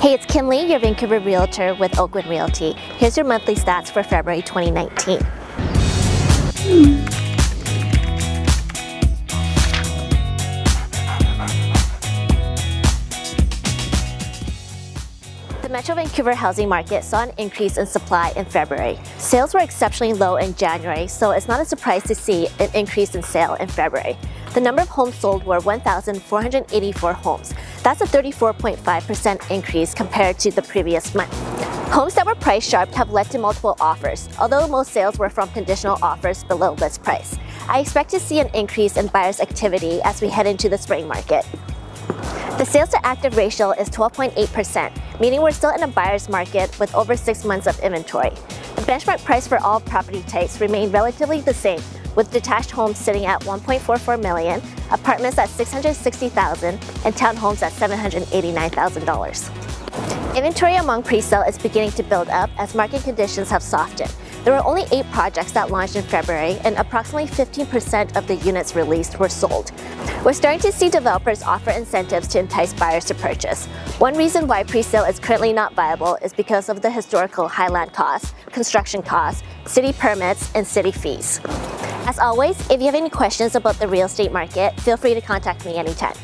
Hey, it's Kim Lee, your Vancouver Realtor with Oakwood Realty. Here's your monthly stats for February 2019. The Metro Vancouver housing market saw an increase in supply in February. Sales were exceptionally low in January, so it's not a surprise to see an increase in sale in February. The number of homes sold were 1,484 homes. That's a 34.5% increase compared to the previous month. Homes that were price sharp have led to multiple offers, although most sales were from conditional offers below list price. I expect to see an increase in buyers' activity as we head into the spring market. The sales to active ratio is 12.8%, meaning we're still in a buyer's market with over six months of inventory. The benchmark price for all property types remained relatively the same, with detached homes sitting at 1.44 million, apartments at 660,000, and townhomes at $789,000. Inventory among pre-sale is beginning to build up as market conditions have softened. There were only eight projects that launched in February, and approximately 15% of the units released were sold. We're starting to see developers offer incentives to entice buyers to purchase. One reason why pre-sale is currently not viable is because of the historical high land costs, construction costs, city permits, and city fees. As always, if you have any questions about the real estate market, feel free to contact me anytime.